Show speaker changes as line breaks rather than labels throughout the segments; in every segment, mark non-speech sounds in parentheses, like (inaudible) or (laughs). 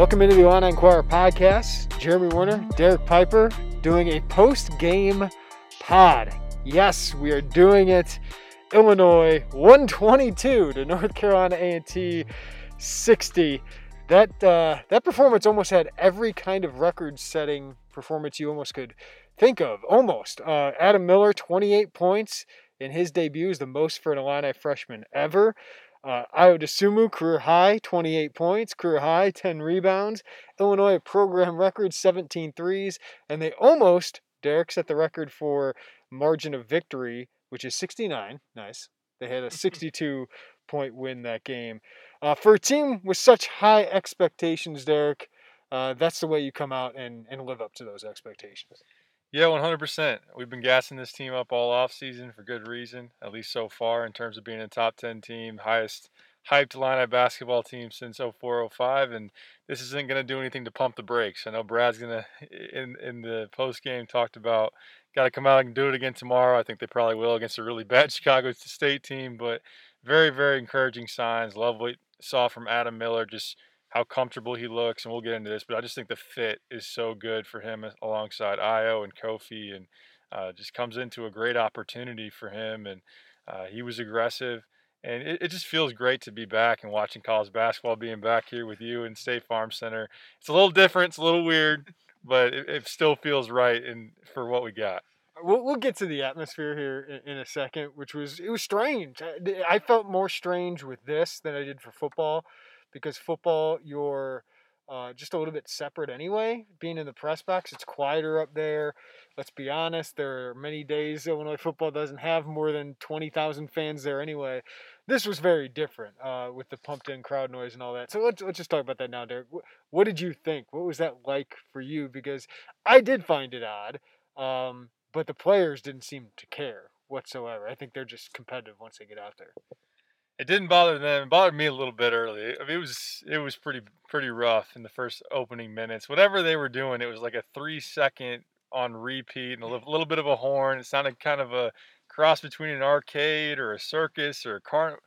Welcome into the Illini Inquirer podcast. Jeremy Werner, Derek Piper, doing a post-game pod. Yes, we are doing it. Illinois 122 to North Carolina A&T 60. That uh, that performance almost had every kind of record-setting performance you almost could think of. Almost. Uh, Adam Miller 28 points in his debut is the most for an Illini freshman ever. Uh, Ayo Dosunmu, career high, 28 points, career high, 10 rebounds. Illinois, program (laughs) record, 17 threes. And they almost, Derek set the record for margin of victory, which is 69. Nice. They had a (laughs) 62 point win that game. Uh, for a team with such high expectations, Derek, uh, that's the way you come out and, and live up to those expectations.
Yeah, 100%. We've been gassing this team up all off season for good reason, at least so far in terms of being a top 10 team, highest hyped Illini basketball team since 0405 and this isn't going to do anything to pump the brakes. I know Brad's going (laughs) to in in the post game talked about got to come out and do it again tomorrow. I think they probably will against a really (laughs) bad Chicago State team, but very very encouraging signs. Love what saw from Adam Miller just how comfortable he looks, and we'll get into this, but I just think the fit is so good for him alongside Ayo and Kofi, and uh, just comes into a great opportunity for him. And uh, he was aggressive, and it, it, just feels great to be back and watching college basketball, being back here with you in State Farm Center. It's a little different, it's a little weird, (laughs) but it, it still feels right and for what we got.
We'll, we'll get to the atmosphere here in, in a second, which was it was strange. I, I felt more strange with this than I did for football because football you're uh, just a little bit separate anyway. Being in the press box, it's quieter up there. Let's be honest, there are many days Illinois football doesn't have more than 20,000 fans there anyway. This was very different uh, with the pumped in crowd noise and all that. So let's, let's just talk about that now, Derek. What did you think? What was that like for you? Because I did find it odd, um, but the players didn't seem to care whatsoever. I think they're just competitive once they get out there
it didn't bother them. It bothered me a little bit early. I mean, it was it was pretty pretty rough in the first opening minutes. Whatever they were doing, it was like a three second on repeat and a little, little bit of a horn. It sounded kind of a cross between an arcade or a circus or a car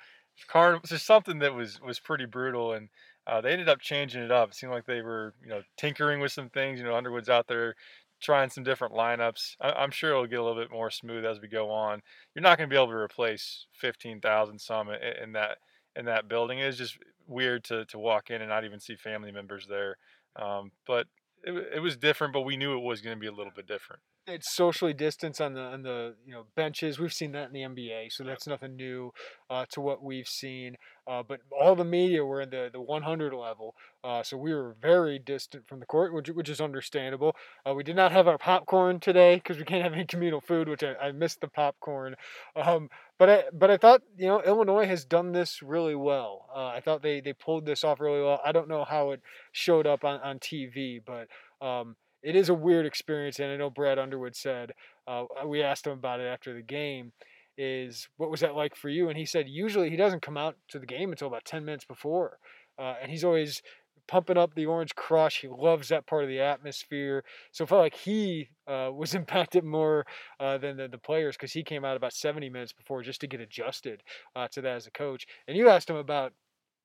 car just something that was was pretty brutal and uh, they ended up changing it up. It seemed like they were, you know, tinkering with some things. You know, Underwood's out there trying some different lineups. I, am sure it'll get a little bit more smooth as we go on. You're not going to be able to replace 15,000 some in, that in that building. It's just weird to to walk in and not even see family members there. Um, but it, it was different, but we knew it was going to be a little bit different
it's socially distanced on the on the you know benches. We've seen that in the NBA, so that's nothing new uh, to what we've seen. Uh, but all the media were in the, the 100 level, uh, so we were very distant from the court, which, which is understandable. Uh, we did not have our popcorn today because we can't have any communal food, which I, I missed the popcorn. Um, but I but I thought you know Illinois has done this really well. Uh, I thought they they pulled this off really well. I don't know how it showed up on on TV, but. Um, it is a weird experience, and I know Brad Underwood said uh, we asked him about it after the game. Is what was that like for you? And he said usually he doesn't come out to the game until about ten minutes before, uh, and he's always pumping up the Orange Crush. He loves that part of the atmosphere. So it felt like he uh, was (laughs) impacted more uh, than the, the players because he came out about 70 minutes before just to get adjusted uh, to that as a coach. And you asked him about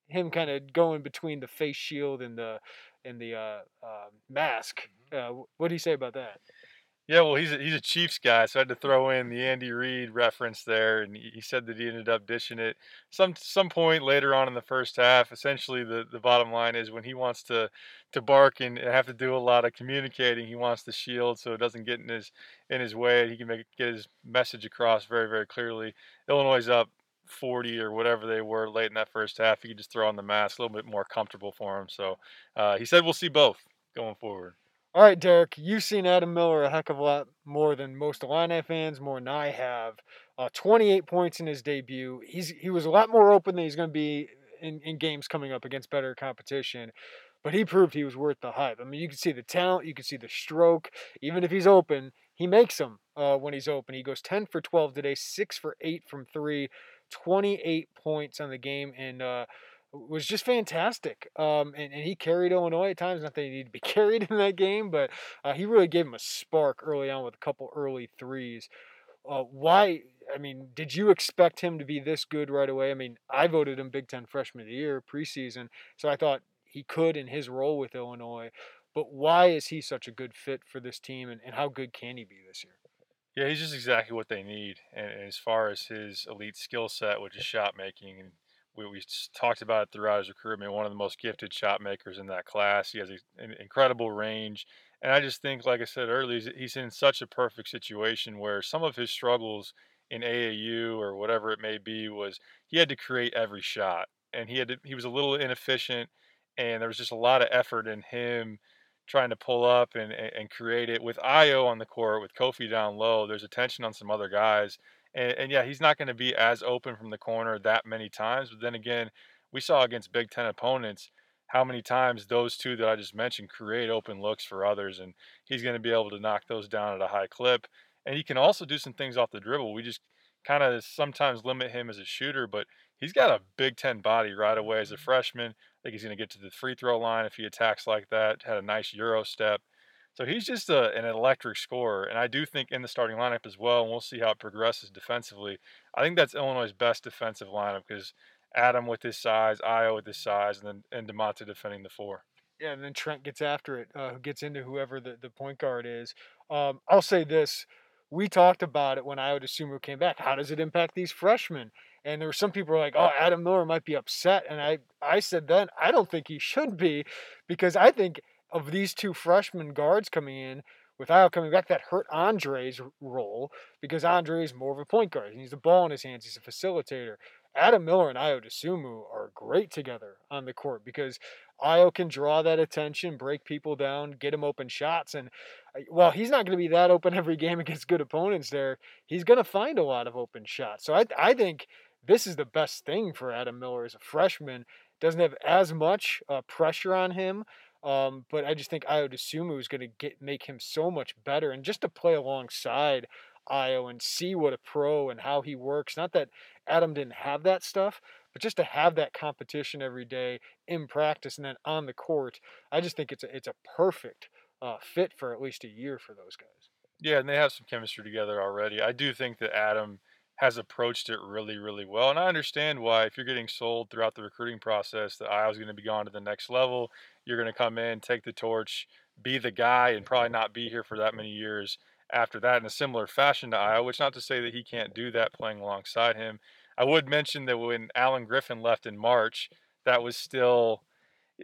him kind of going between the face shield and the and the uh, uh, mask. Mm-hmm. Uh, what do you say about that?
Yeah, well, he's a, he's a Chiefs guy, so I had to throw in the Andy Reid reference there, and he said that he ended up dishing it some some point later on in the first half. Essentially, the, the bottom line is when he wants to to bark and have to do a lot of communicating, he wants the shield so it doesn't get in his in his way. And he can make get his message across very very clearly. Illinois is up 40 or whatever they were late in that first half. He could just throw on the mask, a little bit more comfortable for him. So uh, he said we'll see both going forward.
All right, Derek, you've seen Adam Miller a heck of a lot more than most Illini fans, more than I have. Uh, 28 points in his debut. He's he was a lot more open than he's going to be in, in games coming up against better competition. but he proved he was worth the hype. I mean, you can see the talent, you can see the stroke. Even if he's open, he makes them uh, when he's open. He goes 10 for 12 today, 6 for 8 from 3, 28 points on the game, and uh, was just fantastic. Um, and, and he carried Illinois at times. Not that he needed to be (laughs) carried in that game, but uh, he really gave him a spark early on with a couple early threes. Uh, why? I mean, did you expect him to be this good right away? I mean, I voted him Big Ten Freshman of the Year preseason, so I thought he could in his role with Illinois. But why is he such a good fit for this team, and, and how good can he be this year?
Yeah, he's just exactly what they need. And, and as far as his elite skill set, which is shot making, and we, we talked about it throughout his recruitment, one of the most gifted shot makers in that class. He has a, an incredible range. And I just think, like I said earlier, he's, in such a perfect situation where some of his struggles in AAU or whatever it may be was he had to create every shot. And he had to, he was a little inefficient, and there was just a lot of effort in him trying to pull up and, and create it. With Ayo on the court, with Kofi down low, there's attention on some other guys. And, and yeah, he's not going to be as open from the corner that many times. But then again, we saw against Big Ten opponents how many times those two that I just mentioned create open looks for others. And he's going to be able to knock those down at a high clip. And he can also do some things off the dribble. We just kind of sometimes limit him as a shooter, but he's got a Big Ten body right away as a mm-hmm. freshman. I think he's going to get to the free throw line if he attacks like that. Had a nice Euro step. So he's just a, an electric scorer. And I do think in the starting lineup as well, and we'll see how it progresses defensively. I think that's Illinois' best defensive lineup because Adam with his size, Ayo with his size, and then and Da'Monte defending the four.
Yeah, and then Trent gets after it, uh, who gets into whoever the, the point guard is. Um, I'll say this. We talked about it when Ayo Dosunmu came back. How does it impact these freshmen? And there were some people were like, "Oh, Adam Miller might be upset," and I, I said then I don't think he should be, because I think of these two freshman guards coming in, with Ayo coming back, that hurt Andre's role because Andre is more of a point guard. He needs the ball in his hands. He's a facilitator. Adam Miller and Ayo Dosunmu are great together on the court because Ayo can draw that attention, break people down, get him open shots. And uh, while he's not going to be that open (laughs) every game against good opponents there, he's going to find a lot of open shots. So I, I think this is the best thing for Adam Miller as a freshman. Doesn't have as much uh, pressure on him. Um, but I just think Ayo Dosunmu is going to get make him so much better, and just to play alongside Ayo and see what a pro and how he works. Not that Adam didn't have that stuff, but just to have that competition every day in practice and then on the court, I just think it's a, it's a perfect uh, fit for at least a year for those guys.
Yeah, and they have some chemistry together already. I do think that Adam has approached it really, really well. And I understand why, if you're getting sold throughout the recruiting process, that Ayo's going to be gone to the next level. You're going to come in, take the torch, be the guy, and probably not be here for that many years after that in a similar fashion to Iowa, which not to say that he can't do that playing alongside him. I would mention that when Alan Griffin left in March, that was still,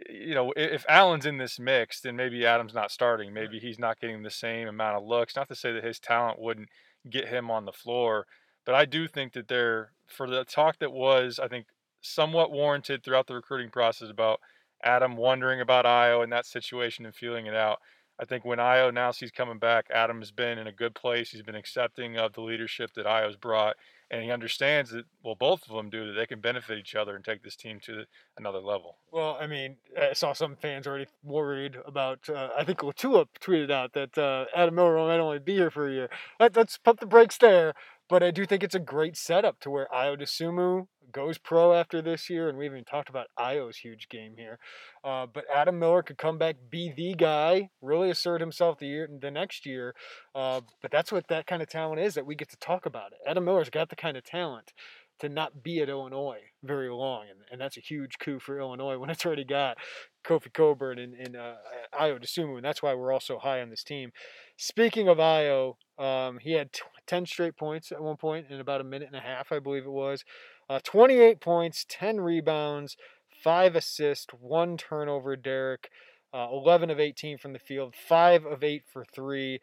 you know, if Alan's in this mix, then maybe Adam's not starting. Maybe he's not getting the same amount of looks. Not to say that his talent wouldn't get him on the floor but I do think that there, for the talk that was, I think, somewhat warranted throughout the recruiting process about Adam wondering about Ayo in that situation and feeling it out. I think when Ayo now sees coming back, Adam has been in a good place. He's been accepting of the leadership that Ayo's brought, and he understands that. Well, both of them do that they can benefit each other and take this team to another level.
Well, I mean, I saw some fans already worried about. Uh, I think Latua tweeted out that uh, Adam Miller might only be here for a year. Let, us pump the brakes there. But I do think it's a great setup to where Ayo Dosunmu goes pro after this year, and we haven't even talked about Ayo's huge game here. Uh, but Adam Miller could come back, be the guy, really assert himself the year the next year. Uh, but that's what that kind of talent is that we get to talk about it. Adam Miller's got the kind of talent to not be at Illinois very long, and, and that's a huge coup for Illinois when it's already got Kofi Cockburn and, and uh, Ayo Dosunmu, and that's why we're all so high on this team. Speaking of Ayo, um, he had 10 straight points at one point in about a minute and a half, I believe it was. Uh, 28 points, 10 rebounds, 5 assists, 1 turnover, Derek. Uh, 11 of 18 from the field, 5 of 8 for 3.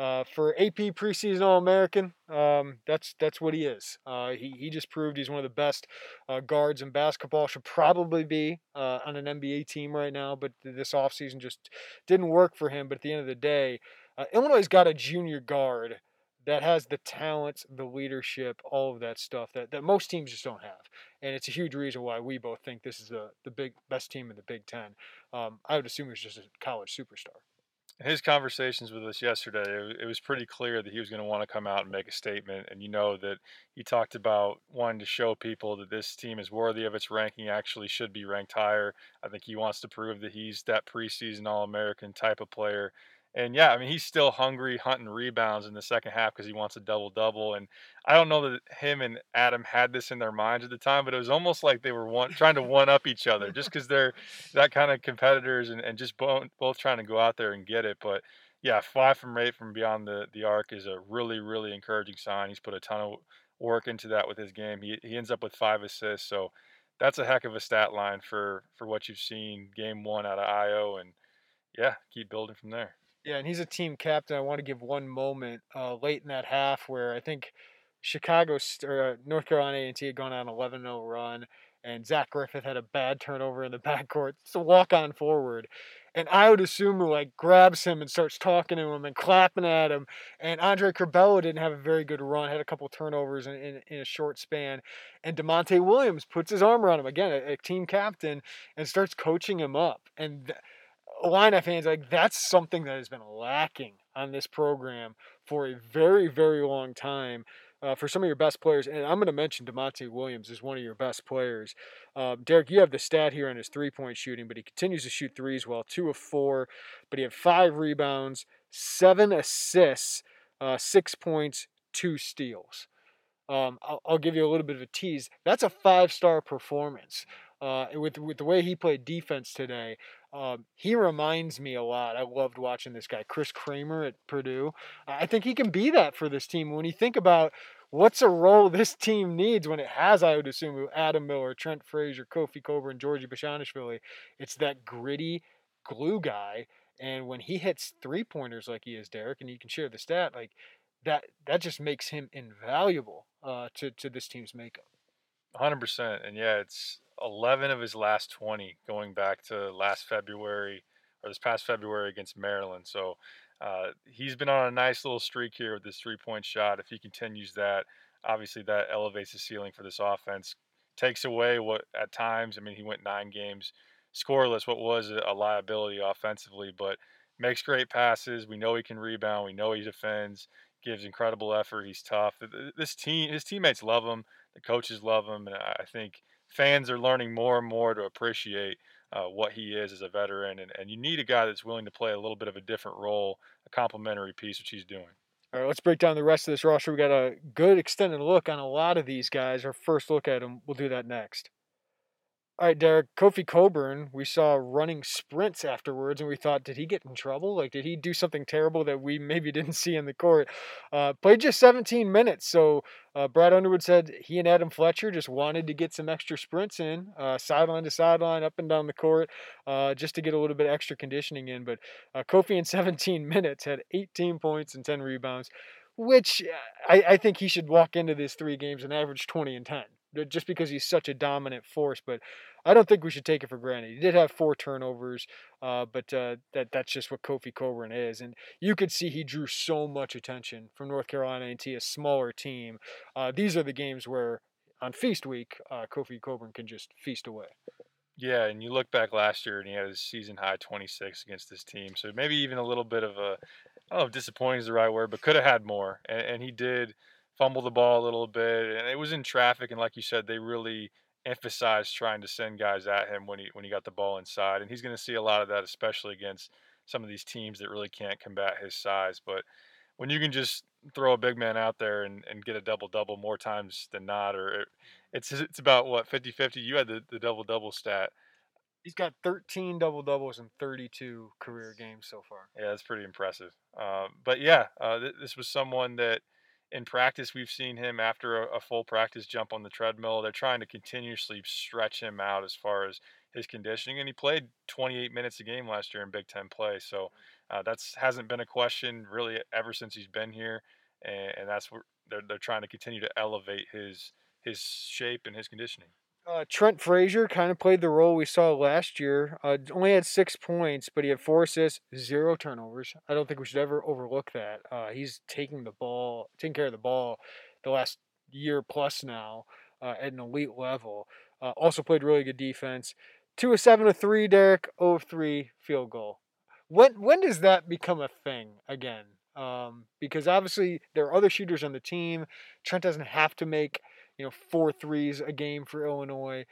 Uh, for AP preseason All American, um, that's that's what he is. Uh, he, he just proved he's one of the best uh, guards in basketball. Should probably be uh, on an NBA team right now, but this offseason just didn't work for him. But at the end of the day, uh, Illinois got a junior guard that has the talent, the leadership, all of that stuff that, that most teams just don't have. And it's a huge reason why we both think this is the, the big best team in the Big Ten. Um, I would assume he's just a college superstar
his conversations with us yesterday, it, was pretty clear that he was going to want to come out and make a statement. And you know that he talked about wanting to show people that this team is worthy of its ranking, actually should be ranked higher. I think he wants to prove that he's that preseason All American type of player and yeah, I mean, he's still hungry, hunting rebounds in the second half because he wants a double double. And I don't know that him and Adam had this in their minds at the time, but it was almost like they were one, trying to one up each other just because they're that kind of competitors and, and just both, both trying to go out there and get it. But yeah, five from eight from beyond the, the arc is a really, really encouraging sign. He's put a ton of work into that with his game. He, he ends up with five assists. So that's a heck of a stat line for, for what you've seen game one out of Ayo. And yeah, keep building from there.
Yeah, and he's a team captain. I want to give one moment uh, late in that half where I think Chicago or uh, North Carolina A&T had gone on an 11-0 run, and Zach Griffith had a bad turnover in the (laughs) backcourt. It's a walk-on forward, and I would assume who like grabs him and starts talking to him and clapping at him. And Andre Curbelo didn't have a very good run, had a couple turnovers in, in, in a short span. And Da'Monte Williams puts his arm around him again, a, a team captain, and starts coaching him up. And th- Illini fans, like that's something that has been lacking on this program for a very, very long time. Uh, for some of your best players, and I'm going to mention Da'Monte Williams is one of your best players. Uh, Derek, you have the stat here on his three point shooting, but he continues to shoot threes well, two of four, but he had five rebounds, seven assists, uh, six points, two steals. Um, I'll, I'll, give you a little bit of a tease. That's a five star performance. Uh, with with the way he played defense today, um, he reminds me a lot. I loved watching this guy, Chris Kramer at Purdue. I think he can be that for this team. When you think about what's a role (laughs) this team needs when it has, I would assume, Adam Miller, Trent Frazier, Kofi Cockburn, Giorgi Bezhanishvili, it's that gritty glue guy. And when he hits three pointers like he is, Derek, and you can share the stat, like that, that just makes him invaluable uh, to to this team's makeup.
Hundred percent, and yeah, it's 11 of his last 20 going back to last February or this past February against Maryland. So uh, he's been on a nice little streak here with this three point shot. If he continues that, obviously that elevates the ceiling for this offense. Takes away what at times, I mean, he went nine games scoreless, what was a liability offensively, but makes great passes. We know he can rebound. We know he defends, gives incredible effort. He's tough. This team, his teammates love him. The coaches love him. And I think fans are learning more and more to appreciate uh, what he is as a veteran, and, and you need a guy that's willing to play a little bit of a different role, a complementary piece, which he's doing.
All right, let's break down the rest of this roster. We got a good extended look on a lot of these guys. Our first look at them, we'll do that next. All right, Derek. Kofi Cockburn, we saw running sprints afterwards, and we thought, did he get in trouble? Like, did he do something terrible that we maybe didn't (laughs) see in the court? Uh, played just 17 minutes. So, uh, Brad Underwood said he and Adam Fletcher just wanted to get some extra sprints in, uh, sideline to sideline, up and down the court, uh, just to get a little bit extra conditioning in. But uh, Kofi in (laughs) 17 minutes had 18 points and 10 rebounds, which uh, I, I think he should walk into these three games and average 20 and 10 just because he's such a dominant force. But I don't think we should take it for granted. He did have four turnovers, uh, but uh, that that's just what Kofi Cockburn is, and you could see he drew so much attention from North Carolina A&T, a smaller team. Uh, these are the games where on feast week, uh, Kofi Cockburn can just feast away.
Yeah, and you look back last year, and he had his season high 26 against this team. So maybe even a little bit of a, I don't know if disappointing is the right word, but could have had more. And, and he did fumble the ball a little bit, and it was in traffic. And like you said, they really emphasized trying to send guys at him when he when he got the ball inside, and he's going to see a lot of that, especially against some of these teams that really can't combat his size. But when you can just throw a big man out there and, and get a double double more times than not, or it, it's it's about what 50-50. You had the, the double double stat.
He's got 13 double doubles in 32 career games so far.
Yeah, that's pretty impressive. Um, but yeah, uh, th- this was someone that in practice, we've seen him after a, a, full practice jump on the treadmill. They're trying to continuously stretch him out as far as his conditioning, and he played 28 minutes a game last year in Big Ten play. So uh, that's hasn't been a question really ever since he's been here, and, and that's where they're they're trying to continue to elevate his his shape and his conditioning.
Uh, Trent Frazier kind of played the role we saw last year. Uh, only had six points, but he had four assists, zero turnovers. I don't think we should ever overlook that. Uh, he's taking the ball, taking care of the ball, the last year plus now uh, at an elite level. Uh, also played really good defense. Two of seven of three, Derek. 0 of three field goal. When when does that become a thing again? Um, because obviously there are other shooters on the team. Trent doesn't have to make you know four threes a game for Illinois.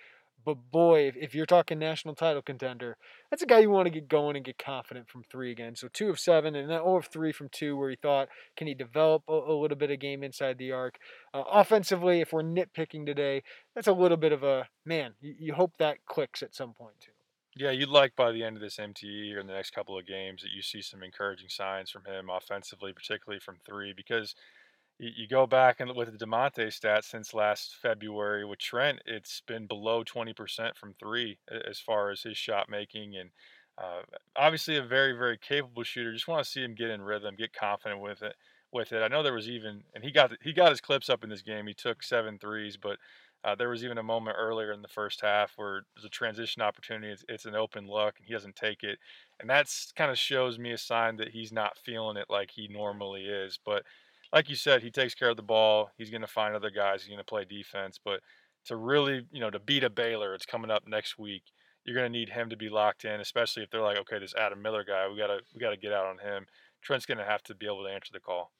But boy, if, if you're talking national title contender, that's a guy you want to get going and get confident from three again. So two of seven, and then 0 of three from two, where he thought, can he develop a, a little bit of game inside the arc? Uh, offensively, if we're nitpicking today, that's a little bit of a man. You, you hope that clicks at some point too.
Yeah, you'd like by the end of this MTE or in the next couple of games that you see some encouraging signs from him offensively, particularly from three, because you, go back and with the Da'Monte stats since last February with Trent, it's been below 20% from three as far as his shot making. And uh, obviously a very, very capable shooter. Just want to see him get in rhythm, get confident with it. With it, I know there was even, and he got he got his clips up in this game. He took seven threes, but uh, there was even a moment earlier in the first half where there's a transition opportunity. It's, it's an open look, and he doesn't take it, and that's kind of shows me a sign that he's not feeling it like he normally is. But like you said, he takes care of the ball. He's going to find other guys. He's going to play defense. But to really, you know, to beat a Baylor, it's coming up next week. You're going to need him to be locked in, especially if they're like, okay, this Adam Miller guy, we gotta we gotta get out on him. Trent's going to have to be able to answer the call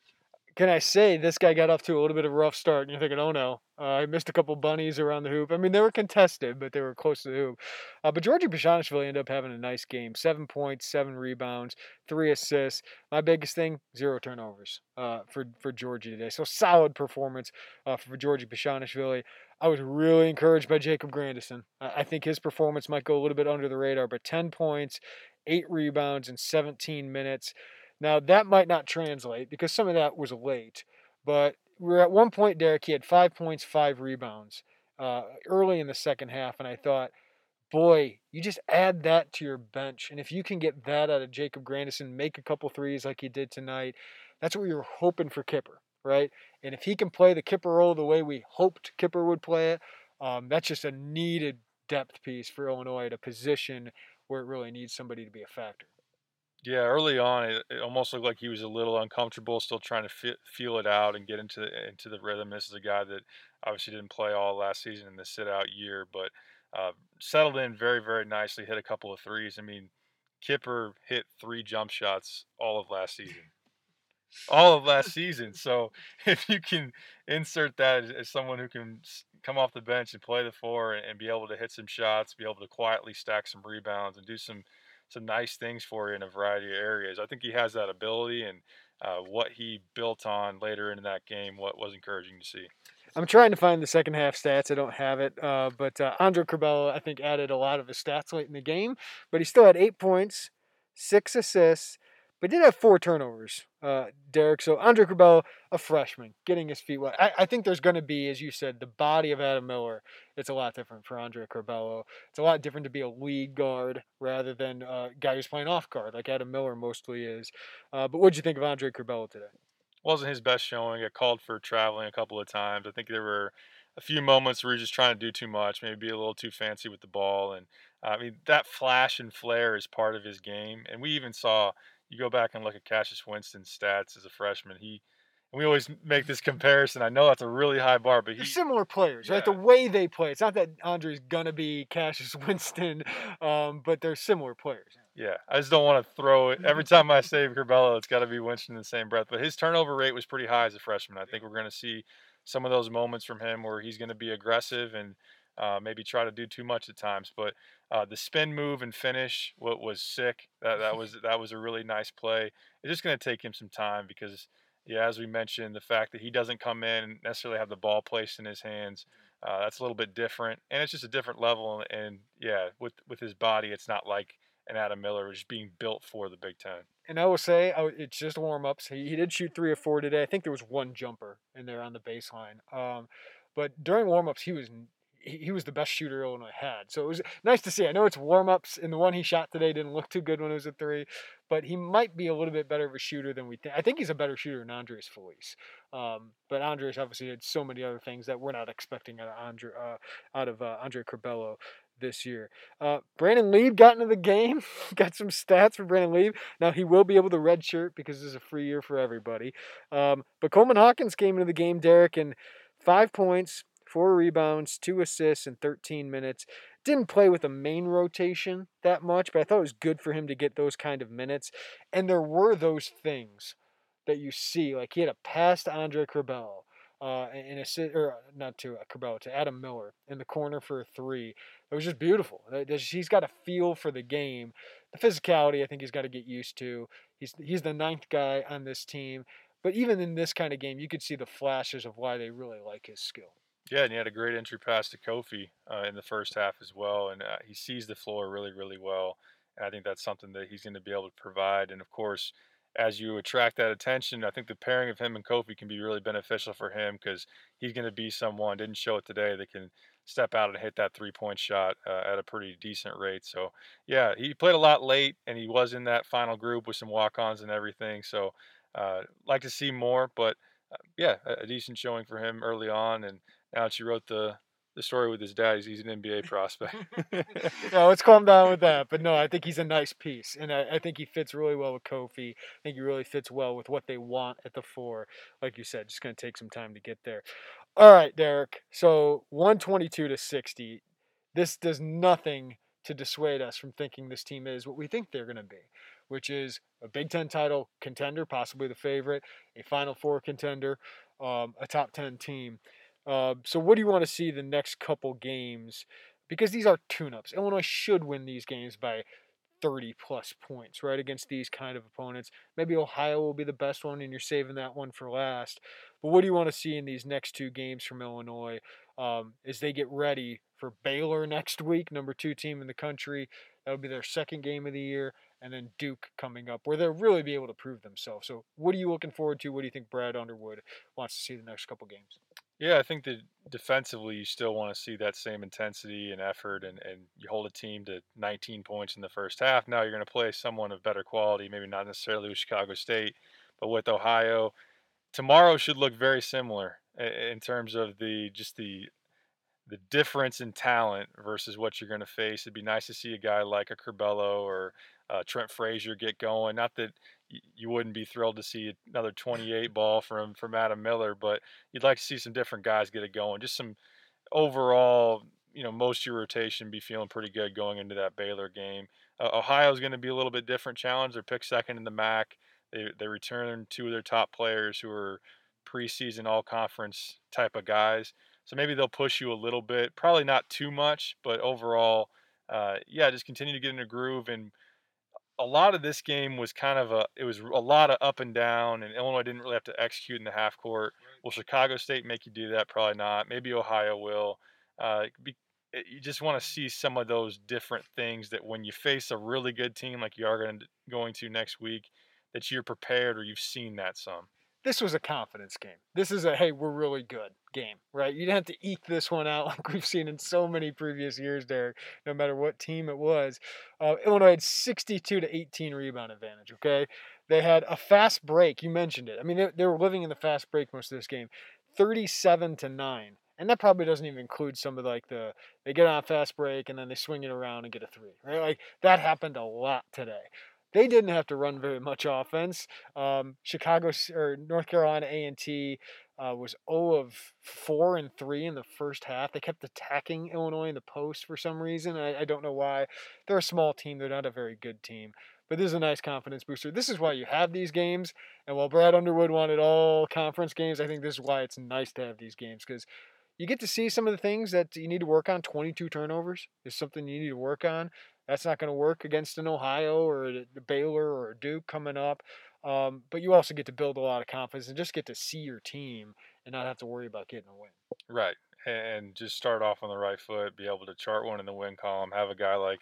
can I say this guy got off to a little bit of a rough start? And you're thinking, oh no, uh, he missed a couple bunnies around the hoop. I mean, they were contested, but they were close to the hoop. Uh, but Giorgi Bezhanishvili ended up having a nice game: seven points, seven rebounds, three assists. My biggest thing: zero turnovers uh, for for Giorgi today. So solid performance uh, for Giorgi Bezhanishvili. I was really encouraged by Jacob Grandison. I think his performance might go a little bit under the radar, but 10 points, eight rebounds in 17 minutes. Now, that might not translate because some of that was late, but we're at one point, Derek, he had five points, five rebounds uh, early in the second half, and I thought, boy, you just add that to your bench. And if you can get that out of Jacob Grandison, make a couple threes like he did tonight, that's what you're hoping for Kipper, right? And if he can play the Kipper role the way we hoped Kipper would play it, um, that's just a needed depth piece for Illinois at a position where it really needs somebody to be a factor.
Yeah, early on, it, it almost looked like he was a little uncomfortable, still trying to feel it out and get into into the rhythm. This is a guy that obviously didn't play all last season in the sit out year, but uh, settled in very, very nicely. Hit a couple of threes. I mean, Kipper hit three jump shots all of last season, all of last season. So (laughs) if you can insert that as, someone who can come off the bench and play the four and be able to hit some shots, be able to quietly stack some rebounds and do some some nice things for you in a variety of areas. I think he has that ability, and uh, what he built on later in that game, what was encouraging to see.
I'm trying to find the second half stats. I don't have it, uh, but uh, Andre Curbelo, I think, added a lot of his stats late in the game, but he still had eight points, six assists, but did have four turnovers, uh, Derek. So Andre Curbelo, a freshman, getting his feet wet. I, I think there's going to be, as you said, the body of Adam Miller. It's a lot different for Andre Curbelo. It's a lot different to be a lead guard rather than a guy who's playing off guard like Adam Miller mostly is. Uh, but what did you think of Andre Curbelo today?
Wasn't his best showing. Got called for traveling a couple of times. I think there were a few moments where he's just trying to do too much, maybe be a little too fancy with the ball. And I mean, that flash and flare is part of his game. And we even saw you go back and look at Cassius Winston's stats as a freshman. He we always make this comparison. I know that's a really high bar, but
he's similar players, yeah. right? The way they play. It's not that Andre's gonna be Cassius (laughs) Winston, um, but they're similar players.
Yeah, I just don't want to throw it every (laughs) time I say Curbelo. It's got to be Winston in the same breath. But his turnover rate was pretty high as a freshman. I think we're going to see some of those moments from him where he's going to be aggressive and uh, maybe try to do too much at times. But uh, the spin move and finish what was sick. That that (laughs) was that was a really nice play. It's just going to take him some time because yeah, as we mentioned, the fact that he doesn't come in and necessarily have the ball placed in his hands. Uh, that's a little bit different, and it's just a different level. And, and yeah, with with his body, it's not like an Adam Miller, is being built for the Big Ten.
And I will say, it's just warm ups. He, he did shoot three or four today. I think there was one jumper in there on the baseline. Um, but during warm ups, he was he, was the best shooter Illinois had. So it was nice to see. I know it's warm ups, and the one he shot today didn't look too good when it was a three, but he might be a little bit better of a shooter than we think. I think he's a better shooter than Andres Feliz. Um, but Andres obviously had so many other things that we're not expecting out of Andre, uh, out of uh, Andre Curbelo this year. Uh, Brandon Lieb got into the game, (laughs) got some stats for Brandon Lieb. Now he will be able to redshirt because this is a free year for everybody. Um, but Coleman Hawkins came into the game, Derek, and five points, four rebounds, two assists in 13 minutes. Didn't play with the main rotation that much, but I thought it was good for him to get those kind of minutes. And there were those things that you see, like he had a pass to Andre Curbelo. Uh, assist, or not to uh, Curbelo, to Adam Miller in the corner for a three. It was just beautiful. He's got a feel for the game. The physicality, I think he's got to get used to. He's he's the ninth guy on this team, but even in this kind of game, you could see the flashes of why they really like his skill.
Yeah, and he had a great entry pass to Kofi uh, in the first half as well, and uh, he sees the floor really, really well. And I think that's something that he's going to be able to provide. And of course, as you attract that attention, I think the pairing of him and Kofi can be really beneficial for him because he's going to be someone didn't show it today that can step out and hit that three point shot uh, at a pretty decent rate. So yeah, he played a lot late and he was in that final group with some walk ons and everything. So uh, like to see more, but uh, yeah, a, a decent showing for him early on. And now you wrote the the story with his dad. He's, he's an NBA prospect. (laughs)
no, let's calm down with that. But no, I think he's a nice piece, and I, I, think he fits really well with Kofi. I think he really fits well with what they want at the four. Like you said, just going to take some time to get there. All right, Derek. So 122 to 60. This does nothing to dissuade us from thinking this team is what we think they're going to be, which is a Big Ten title contender, possibly the favorite, a Final Four contender, um, a top 10 team. Uh, so, what do you want to see the next couple games? Because these are tune-ups. Illinois should win these games by 30 plus points, right, against these kind of opponents. Maybe Ohio will be the best one, and you're saving that one for last. But what do you want to see in these next two games from Illinois um, as they get ready for Baylor (laughs) next week, number two team in the country? That'll be their second game of the year, and then Duke coming up, where they'll really be able to prove themselves. So, what are you looking forward to? What do you think Brad Underwood wants to see the next couple games?
Yeah, I think that defensively, you still want to see that same intensity and effort, and, and you hold a team to 19 points in the first half. Now you're going to play someone of better quality, maybe not necessarily with Chicago State, but with Ohio. Tomorrow should look very similar in terms of the just the the difference in talent versus what you're going to face. It'd be nice to see a guy like a Curbelo or uh, Trent Frazier get going. Not that you wouldn't be thrilled to see another 28 ball from from Adam Miller, but you'd like to see some different guys get it going. Just some overall, you know, most of your rotation be feeling pretty good going into that Baylor game. Uh, Ohio is going to be a little bit different challenge. They're picked second in the MAC. They they return two of their top players who are preseason all conference type of guys. So maybe they'll push you a little bit. Probably not too much, but overall, uh, yeah, just continue to get in a groove and a lot of this game was kind of a it was a lot of up and down, and Illinois didn't really have to execute in the half court. Will Chicago State make you do that? Probably not. Maybe Ohio will. Uh, be, eh, you just want to see some of those different things that when you face a really good team like you are going to, going to next week, that you're prepared or you've seen that some
this was a confidence game. This is a hey, we're really good game, right? You didn't have to eke this one out (laughs) like we've seen in so many previous years, Derek. No matter what team it was, uh, Illinois had 62 to 18 rebound advantage. Okay, they had a fast break. You mentioned it. I mean, they, they were living in the fast break most of this game, 37 to nine. And that probably doesn't even include some of like the they get on a fast break and then they swing it around and get a three, right? Like that happened a lot today. They didn't have to run very much offense. Um, Chicago or North Carolina A and T uh, was 0 of 4 and 3 in the first half. They kept attacking Illinois in the post for some reason. I, I don't know why. They're a small team. They're not a very good team. But this is a nice confidence booster. This is why you have these games. And while Brad Underwood wanted all conference games, I think this is why it's nice to have these games because you get to see some of the things that you need to work on. 22 turnovers is something you need to work on. That's not going to work against an Ohio or a Baylor or a Duke coming up. Um, but you also get to build a lot of confidence and just get to see your team and not have to worry about getting a win.
Right. And just start off on the right foot, be able to chart one in the win column, have a guy like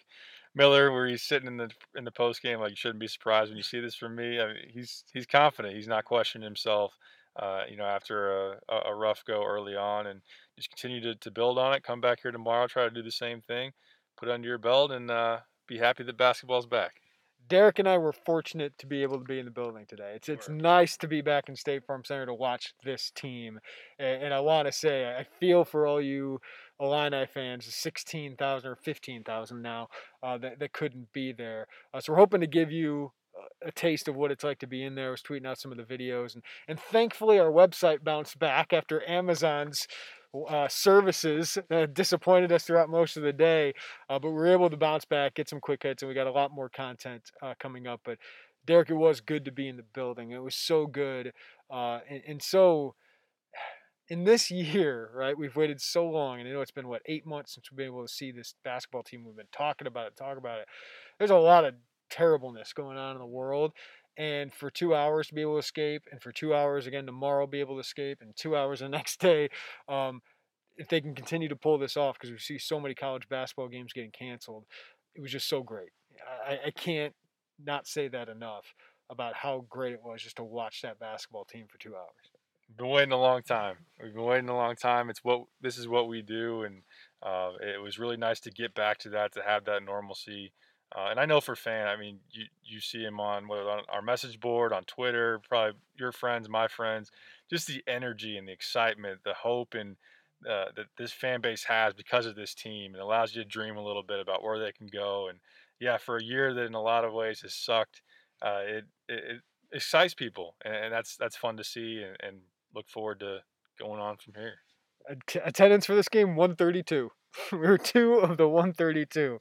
Miller where he's sitting in the in the post game like you shouldn't be surprised when you see this from me. I mean, he's he's confident. He's not questioning himself. Uh, you know, after a, a rough go early on, and just continue to, to build on it. Come back here tomorrow, try to do the same thing put under your belt and uh, be happy that basketball's back.
Derek and I were fortunate to be able to be in the building today. It's it's
Sure.
nice to be back in State Farm Center to watch this team, and, and I want to say I feel for all you Illini fans, sixteen thousand or fifteen thousand now uh, that that couldn't be there. Uh, so we're hoping to give you a taste of what it's like to be in there. I was tweeting out some of the videos, and and thankfully our website bounced back after Amazon's uh, services (laughs) uh, disappointed us throughout most of the day, uh, but we were able to bounce back, get some quick hits, and we got a lot more content uh, coming up. But Derek, it was good to be in the building. It was so good, uh, and, and so (sighs) in this year, right? We've waited so long, and I know it's been what eight months since we've been able to see this basketball team. We've been talking about it, talk about it. There's a lot of terribleness going on in the world, and for two hours to be able to escape, and for two hours again tomorrow be able to escape, and two hours the (laughs) next day, um, if they can continue to pull this off, because we see so many college basketball games getting canceled, it was just so great. I, I can't not say that enough about how great it was just to watch that basketball team for two hours.
been waiting a long time. We've been waiting a long time. It's what this is what we do, and uh, it was really nice to get back to that, to have that normalcy. Uh, and I know for fan, I mean, you you see him on whether on our message board, on Twitter, probably your friends, my friends, just the energy and the excitement, the hope, and uh, that this fan base has because of this team. It allows you to dream a little bit about where they can go. And yeah, for a year that in a lot of ways has sucked, uh, it, it it excites people, and, and that's that's fun to see, and, and look forward to going on from here.
Att- attendance for this game 132 (laughs) we were two of the 132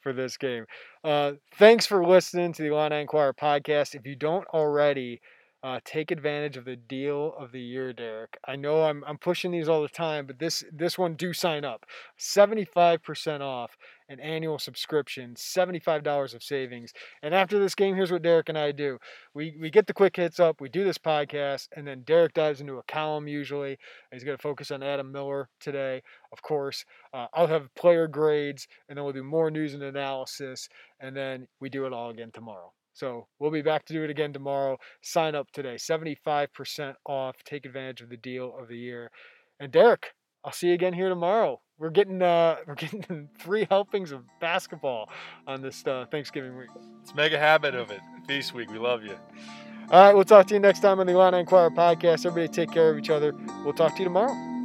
for this game. Uh, thanks for listening to the Illini Inquirer podcast. If you don't already uh, take advantage of the deal of the year derek. I know I'm, I'm pushing these all the time but this this one do sign up. 75% off an annual subscription $75 of savings. And after this game here's what derek and i do. We, we get the quick hits up we do this podcast and then derek dives into a column usually. He's going to focus on Adam Miller today, of course. Uh, I'll have player grades, and then we'll do more news and analysis, and then we do it all again tomorrow. So we'll be back to do it again tomorrow. Sign up today, 75% off. Take advantage of the deal of the year. And Derek, I'll see you again here tomorrow. We're getting uh, (laughs) we're getting three helpings of basketball on this uh, Thanksgiving week.
Let's make a habit of it. Feast week, we love you.
All right, we'll talk to you next time on the Illini Inquirer podcast. Everybody take care of each other. We'll talk to you tomorrow.